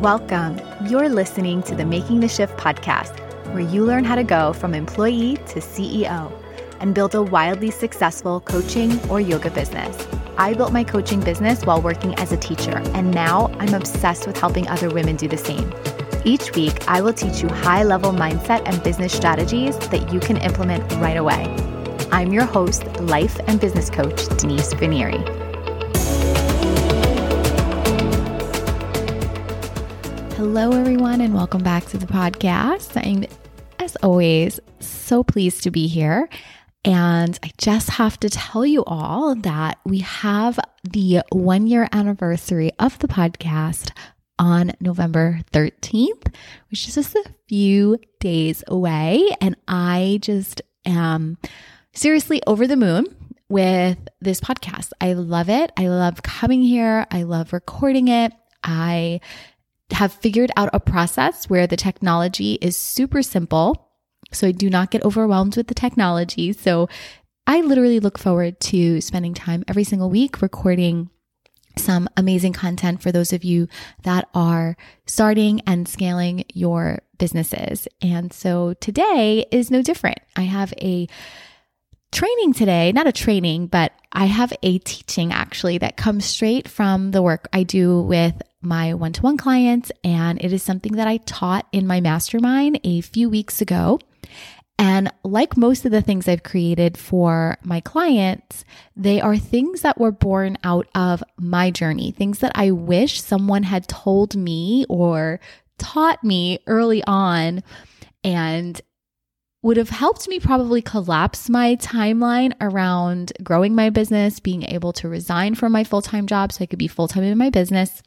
Welcome. You're listening to the Making the Shift podcast, where you learn how to go from employee to CEO and build a wildly successful coaching or yoga business. I built my coaching business while working as a teacher, and now I'm obsessed with helping other women do the same. Each week, I will teach you high level mindset and business strategies that you can implement right away. I'm your host, life and business coach, Denise Vinieri. Hello, everyone, and welcome back to the podcast. I'm, as always, so pleased to be here. And I just have to tell you all that we have the one year anniversary of the podcast on November 13th, which is just a few days away. And I just am seriously over the moon with this podcast. I love it. I love coming here. I love recording it. I have figured out a process where the technology is super simple. So I do not get overwhelmed with the technology. So I literally look forward to spending time every single week recording some amazing content for those of you that are starting and scaling your businesses. And so today is no different. I have a training today, not a training, but I have a teaching actually that comes straight from the work I do with my one to one clients. And it is something that I taught in my mastermind a few weeks ago. And like most of the things I've created for my clients, they are things that were born out of my journey, things that I wish someone had told me or taught me early on. And would have helped me probably collapse my timeline around growing my business, being able to resign from my full time job so I could be full time in my business.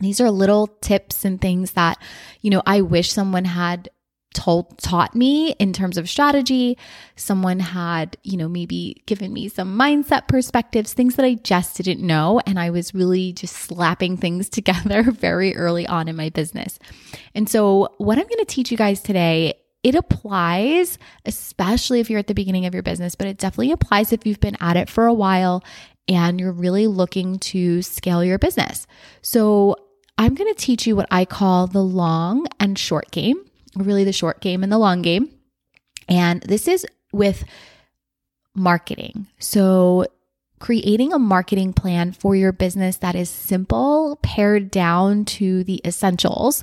These are little tips and things that, you know, I wish someone had told taught me in terms of strategy. Someone had you know maybe given me some mindset perspectives things that i just didn't know. And i was really just slapping things together very early on in my business. And so what i'm going to teach you guys today it applies, especially if you're at the beginning of your business, but it definitely applies if you've been at it for a while and you're really looking to scale your business. So, I'm going to teach you what I call the long and short game, really the short game and the long game. And this is with marketing. So, creating a marketing plan for your business that is simple, pared down to the essentials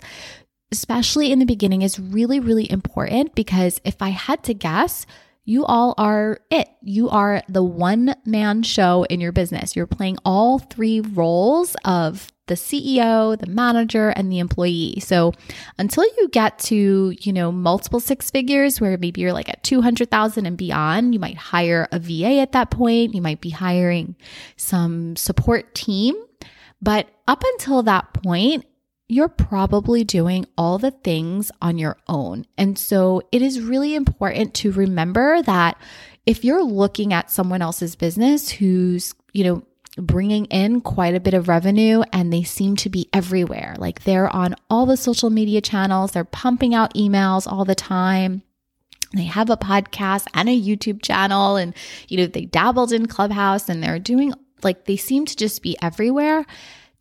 especially in the beginning, is really, really important because if I had to guess, you all are it. You are the one man show in your business. You're playing all three roles of the CEO, the manager, and the employee. So until you get to, you know, multiple six figures where maybe you're like at 200,000 and beyond, you might hire a VA at that point. You might be hiring some support team. But up until that point, you're probably doing all the things on your own. And so it is really important to remember that if you're looking at someone else's business who's, you know, bringing in quite a bit of revenue and they seem to be everywhere, like they're on all the social media channels, they're pumping out emails all the time. They have a podcast and a YouTube channel, and you know, they dabbled in Clubhouse and they're doing like they seem to just be everywhere.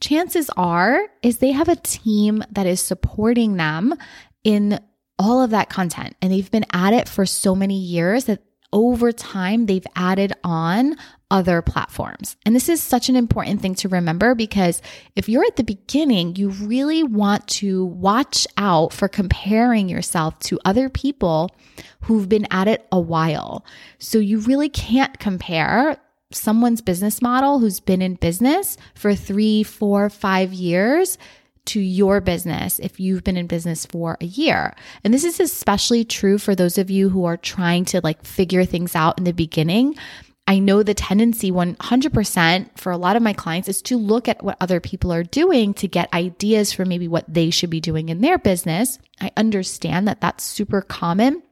Chances are is they have a team that is supporting them in all of that content and they've been at it for so many years that over time they've added on other platforms. And this is such an important thing to remember because if you're at the beginning, you really want to watch out for comparing yourself to other people who've been at it a while. So you really can't compare someone's business model who's been in business for three, four, five years to your business if you've been in business for a year. And this is especially true for those of you who are trying to like figure things out in the beginning. I know the tendency 100% for a lot of my clients is to look at what other people are doing to get ideas for maybe what they should be doing in their business. I understand that that's super common.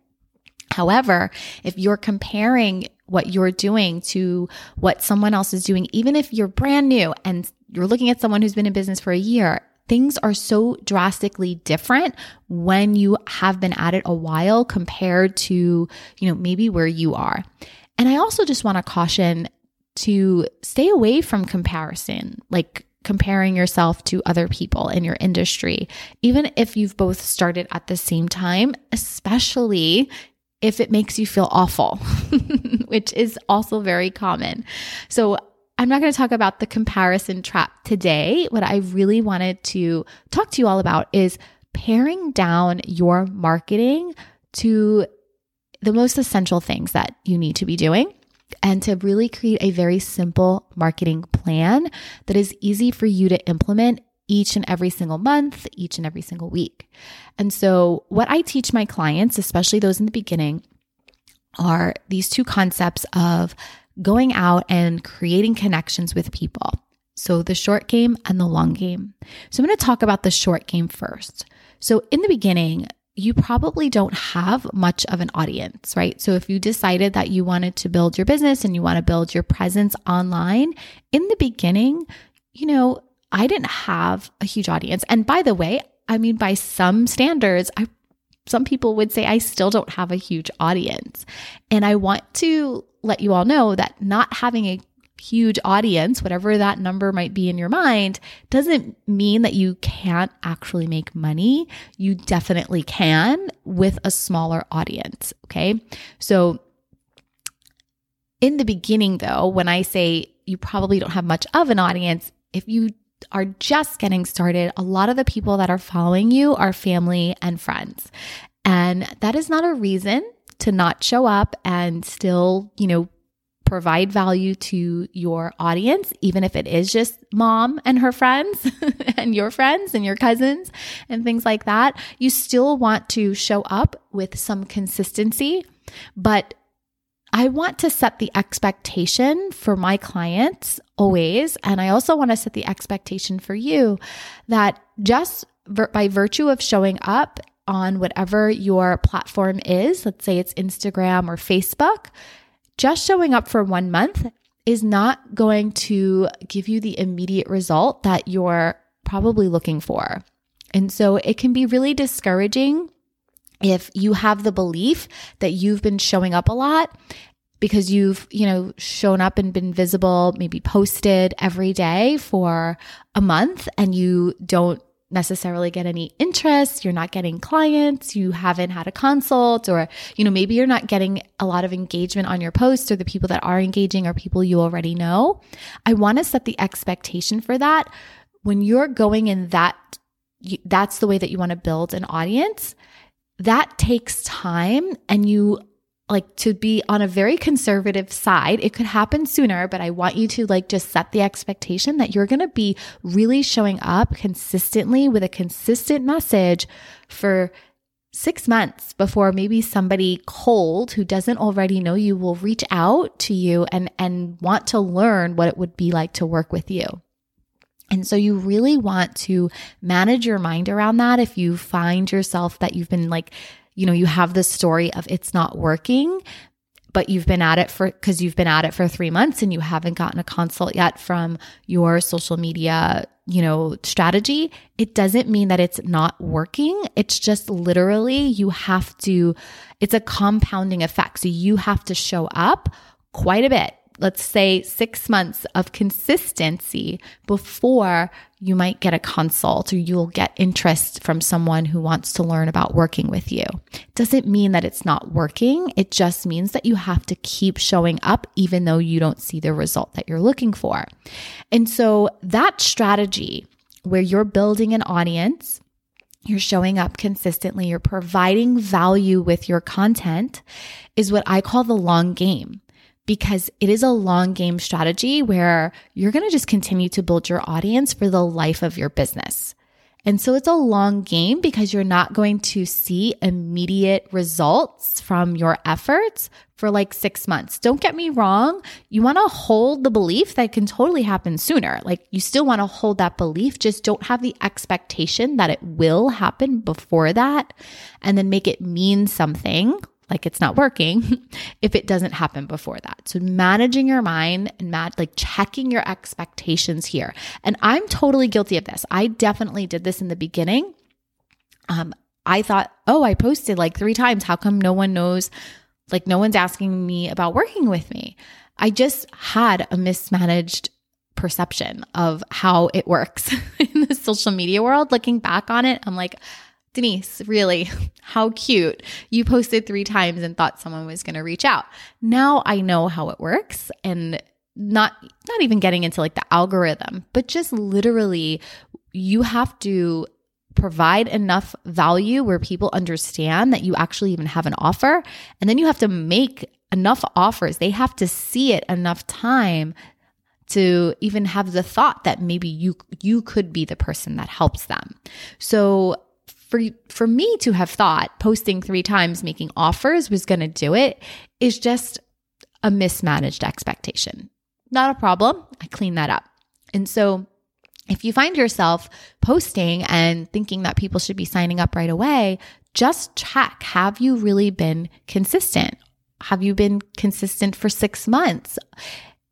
However, if you're comparing what you're doing to what someone else is doing, even if you're brand new and you're looking at someone who's been in business for a year, things are so drastically different when you have been at it a while compared to, you know, maybe where you are. And I also just want to caution to stay away from comparison. Like comparing yourself to other people in your industry, even if you've both started at the same time, especially if it makes you feel awful, which is also very common. So, I'm not going to talk about the comparison trap today. What I really wanted to talk to you all about is paring down your marketing to the most essential things that you need to be doing and to really create a very simple marketing plan that is easy for you to implement each and every single month, each and every single week. And so, what I teach my clients, especially those in the beginning, are these two concepts of going out and creating connections with people. So, the short game and the long game. So, I'm going to talk about the short game first. So, in the beginning, you probably don't have much of an audience, right? So if you decided that you wanted to build your business and you want to build your presence online, in the beginning, you know, I didn't have a huge audience. And by the way, I mean by some standards, I some people would say I still don't have a huge audience. And I want to let you all know that not having a huge audience, whatever that number might be in your mind, doesn't mean that you can't actually make money. You definitely can with a smaller audience. Okay. So, in the beginning, though, when I say you probably don't have much of an audience, if you are just getting started, a lot of the people that are following you are family and friends. And that is not a reason to not show up and still, you know, provide value to your audience, even if it is just mom and her friends and your friends and your cousins and things like that. You still want to show up with some consistency, but I want to set the expectation for my clients always. And I also want to set the expectation for you that just by virtue of showing up on whatever your platform is, let's say it's Instagram or Facebook, just showing up for one month is not going to give you the immediate result that you're probably looking for. And so it can be really discouraging if you have the belief that you've been showing up a lot because you've, you know, shown up and been visible, maybe posted every day for a month and you don't necessarily get any interest, you're not getting clients, you haven't had a consult, or, you know, maybe you're not getting a lot of engagement on your posts, or the people that are engaging are people you already know. I want to set the expectation for that. When you're going in that, that's the way that you want to build an audience. That takes time and you like to be on a very conservative side. It could happen sooner, but I want you to like just set the expectation that you're going to be really showing up consistently with a consistent message for six months before maybe somebody cold who doesn't already know you will reach out to you and, and want to learn what it would be like to work with you. And so you really want to manage your mind around that. If you find yourself that you've been like you know, you have this story of it's not working, but you've been at it for because you've been at it for three months and you haven't gotten a consult yet from your social media, you know, strategy, it doesn't mean that it's not working. It's just literally you have to, it's a compounding effect. So you have to show up quite a bit let's say six months of consistency before you might get a consult or you'll get interest from someone who wants to learn about working with you. Doesn't mean that it's not working. It just means that you have to keep showing up even though you don't see the result that you're looking for. And so that strategy where you're building an audience, you're showing up consistently, you're providing value with your content is what I call the long game because it is a long game strategy where you're going to just continue to build your audience for the life of your business. And so it's a long game because you're not going to see immediate results from your efforts for like six months. Don't get me wrong. You want to hold the belief that can totally happen sooner. Like you still want to hold that belief. Just don't have the expectation that it will happen before that and then make it mean something like it's not working if it doesn't happen before that. So managing your mind and mat- like checking your expectations here. And I'm totally guilty of this. I definitely did this in the beginning. Um, I thought, oh, I posted like three times. How come no one knows? Like no one's asking me about working with me. I just had a mismanaged perception of how it works in the social media world. Looking back on it, I'm like, Denise, really, how cute. You posted three times and thought someone was going to reach out. Now I know how it works and not not even getting into like the algorithm, but just literally you have to provide enough value where people understand that you actually even have an offer and then you have to make enough offers. They have to see it enough time to even have the thought that maybe you you could be the person that helps them. So for for me to have thought posting 3 times making offers was going to do it is just a mismanaged expectation. Not a problem. I clean that up. And so if you find yourself posting and thinking that people should be signing up right away, just check have you really been consistent? Have you been consistent for six months?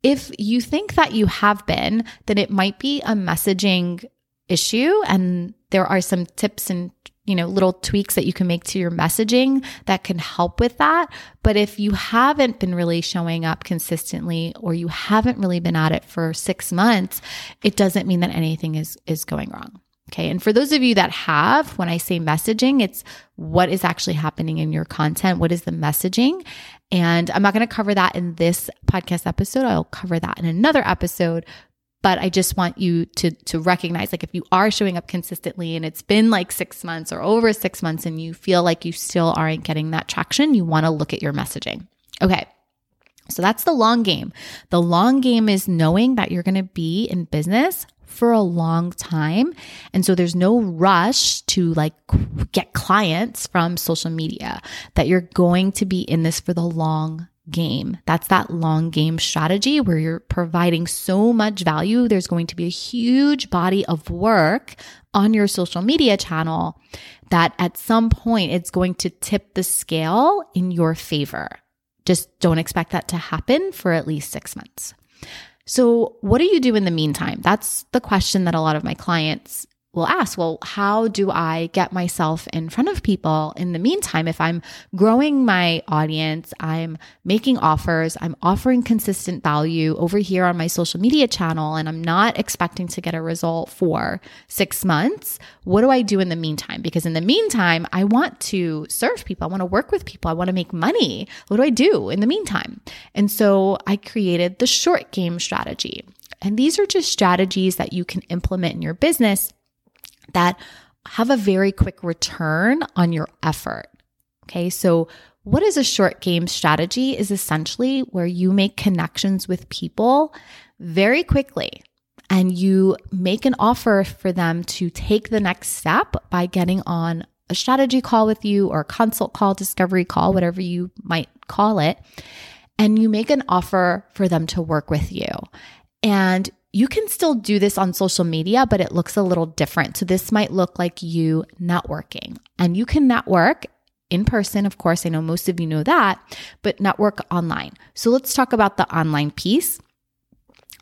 If you think that you have been, then it might be a messaging issue. And there are some tips and you know, little tweaks that you can make to your messaging that can help with that. But if you haven't been really showing up consistently or you haven't really been at it for 6 months, it doesn't mean that anything is is going wrong. Okay. And for those of you that have, when I say messaging, it's what is actually happening in your content. What is the messaging? And I'm not going to cover that in this podcast episode. I'll cover that in another episode but I just want you to to recognize like if you are showing up consistently and it's been like 6 months or over 6 months and you feel like you still aren't getting that traction, you want to look at your messaging. Okay. So that's the long game. The long game is knowing that you're going to be in business for a long time. And so there's no rush to like get clients from social media, that you're going to be in this for the long game. That's that long game strategy where you're providing so much value. There's going to be a huge body of work on your social media channel that at some point it's going to tip the scale in your favor. Just don't expect that to happen for at least six months. So, what do you do in the meantime? That's the question that a lot of my clients will ask, well, how do I get myself in front of people in the meantime? If I'm growing my audience, I'm making offers, I'm offering consistent value over here on my social media channel, and I'm not expecting to get a result for six months, what do I do in the meantime? Because in the meantime, I want to serve people, I want to work with people, I want to make money. What do I do in the meantime? And so I created the short game strategy. And these are just strategies that you can implement in your business that have a very quick return on your effort. Okay, so what is a short game strategy is essentially where you make connections with people very quickly and you make an offer for them to take the next step by getting on a strategy call with you or a consult call, discovery call, whatever you might call it. And you make an offer for them to work with you. And you can still do this on social media, but it looks a little different. So this might look like you networking and you can network in person. Of course, I know most of you know that, but network online. So let's talk about the online piece.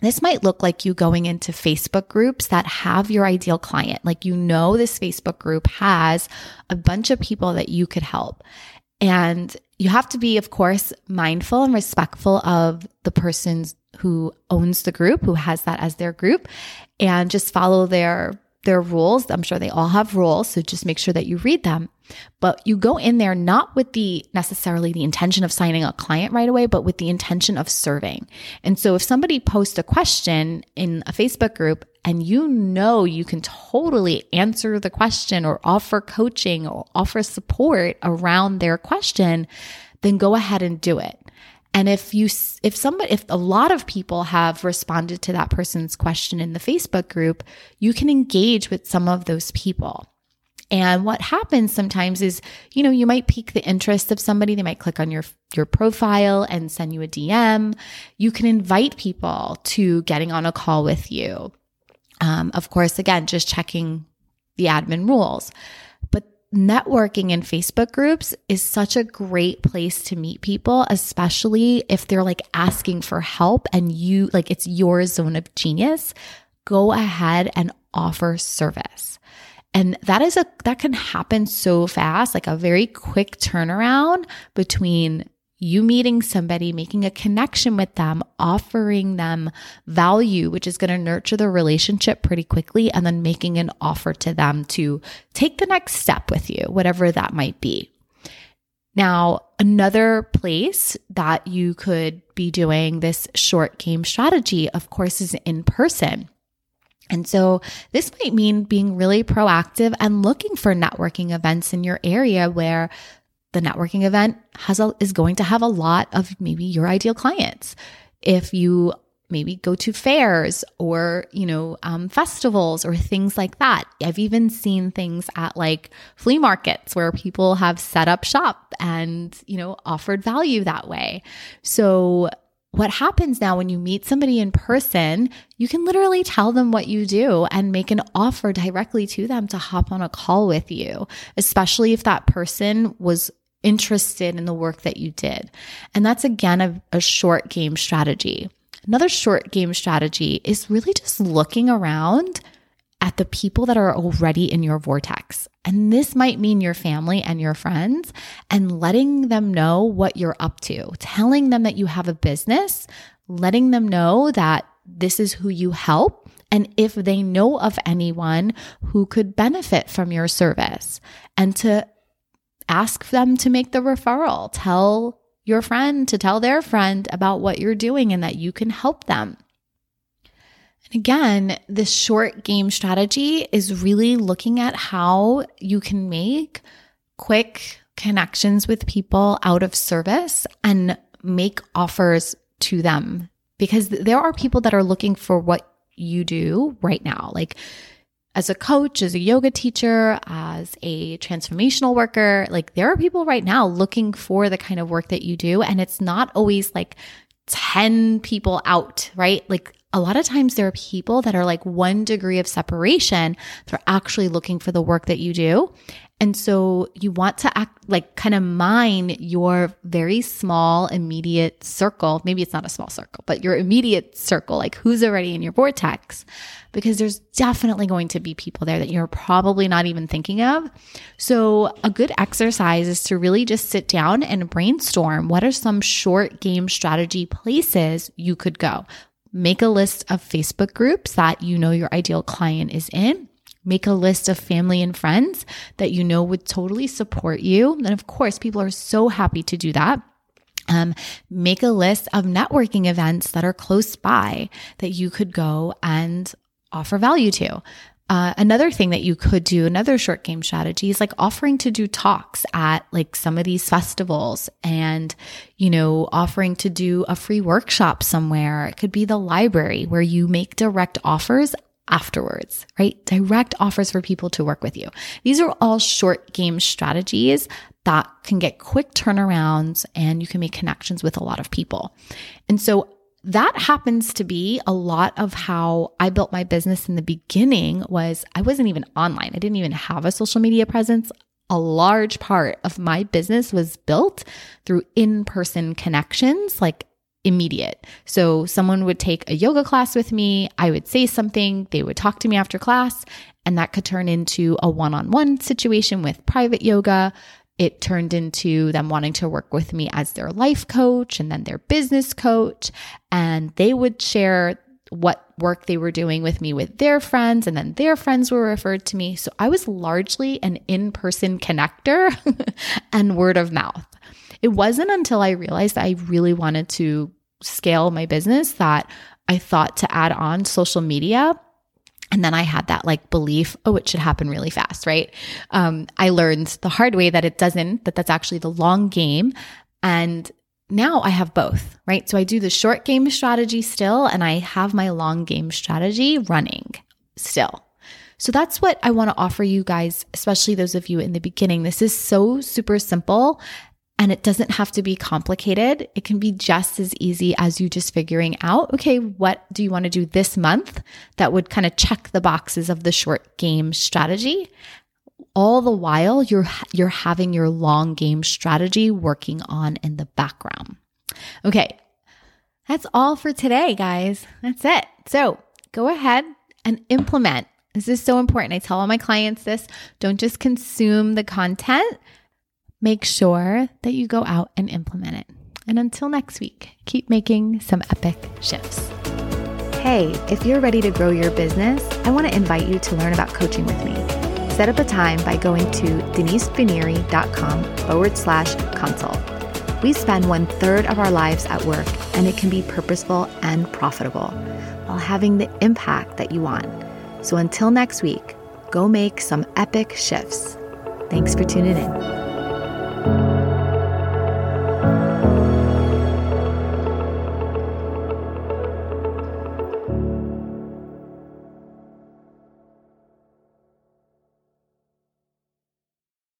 This might look like you going into Facebook groups that have your ideal client. Like you know, this Facebook group has a bunch of people that you could help. And you have to be, of course, mindful and respectful of the person's who owns the group, who has that as their group, and just follow their their rules. I'm sure they all have rules, so just make sure that you read them. But you go in there not with the necessarily the intention of signing a client right away, but with the intention of serving. And so if somebody posts a question in a Facebook group and you know you can totally answer the question or offer coaching or offer support around their question, then go ahead and do it. And if you, if somebody, if a lot of people have responded to that person's question in the Facebook group, you can engage with some of those people. And what happens sometimes is, you know, you might pique the interest of somebody. They might click on your, your profile and send you a DM. You can invite people to getting on a call with you. Um, of course, again, just checking the admin rules networking in Facebook groups is such a great place to meet people, especially if they're like asking for help and you like it's your zone of genius. Go ahead and offer service. And that is a that can happen so fast, like a very quick turnaround between you meeting somebody, making a connection with them, offering them value, which is going to nurture the relationship pretty quickly, and then making an offer to them to take the next step with you, whatever that might be. Now, another place that you could be doing this short game strategy, of course, is in person. And so this might mean being really proactive and looking for networking events in your area where the networking event has a, is going to have a lot of maybe your ideal clients. If you maybe go to fairs or you know um, festivals or things like that i've even seen things at like flea markets where people have set up shop and you know offered value that way so what happens now when you meet somebody in person, you can literally tell them what you do and make an offer directly to them to hop on a call with you, especially if that person was interested in the work that you did. And that's again a, a short game strategy. Another short game strategy is really just looking around at the people that are already in your vortex. And this might mean your family and your friends and letting them know what you're up to, telling them that you have a business, letting them know that this is who you help. And if they know of anyone who could benefit from your service, and to ask them to make the referral, tell your friend to tell their friend about what you're doing and that you can help them. And again, this short game strategy is really looking at how you can make quick connections with people out of service and make offers to them because there are people that are looking for what you do right now. Like as a coach, as a yoga teacher, as a transformational worker, like there are people right now looking for the kind of work that you do. And it's not always like 10 people out, right? Like a lot of times there are people that are like one degree of separation. They're actually looking for the work that you do. And so you want to act like kind of mine your very small immediate circle. Maybe it's not a small circle, but your immediate circle, like who's already in your vortex, because there's definitely going to be people there that you're probably not even thinking of. So a good exercise is to really just sit down and brainstorm what are some short game strategy places you could go. Make a list of Facebook groups that you know your ideal client is in Make a list of family and friends that you know would totally support you. And of course, people are so happy to do that. Um, make a list of networking events that are close by that you could go and offer value to. Uh, another thing that you could do, another short game strategy is like offering to do talks at like some of these festivals and, you know, offering to do a free workshop somewhere. It could be the library where you make direct offers afterwards, right? Direct offers for people to work with you. These are all short game strategies that can get quick turnarounds and you can make connections with a lot of people. And so that happens to be a lot of how I built my business in the beginning was I wasn't even online. I didn't even have a social media presence. A large part of my business was built through in-person connections like immediate. So someone would take a yoga class with me, I would say something, they would talk to me after class, and that could turn into a one on one situation with private yoga. It turned into them wanting to work with me as their life coach and then their business coach. And they would share what work they were doing with me with their friends, and then their friends were referred to me. So I was largely an in person connector and word of mouth. It wasn't until I realized I really wanted to scale my business that I thought to add on social media. And then I had that like belief, oh, it should happen really fast, right? Um, I learned the hard way that it doesn't, that that's actually the long game. And now I have both, right? So I do the short game strategy still, and I have my long game strategy running still. So that's what I want to offer you guys, especially those of you in the beginning. This is so super simple and it doesn't have to be complicated. It can be just as easy as you just figuring out, okay, what do you want to do this month that would kind of check the boxes of the short game strategy? All the while you're you're having your long game strategy working on in the background. Okay. That's all for today, guys. That's it. So, go ahead and implement. This is so important. I tell all my clients this. Don't just consume the content make sure that you go out and implement it. And until next week, keep making some epic shifts. Hey, if you're ready to grow your business, I want to invite you to learn about coaching with me. Set up a time by going to denisefinieri.com forward slash consult. We spend one third of our lives at work, and it can be purposeful and profitable while having the impact that you want. So until next week, go make some epic shifts. Thanks for tuning in.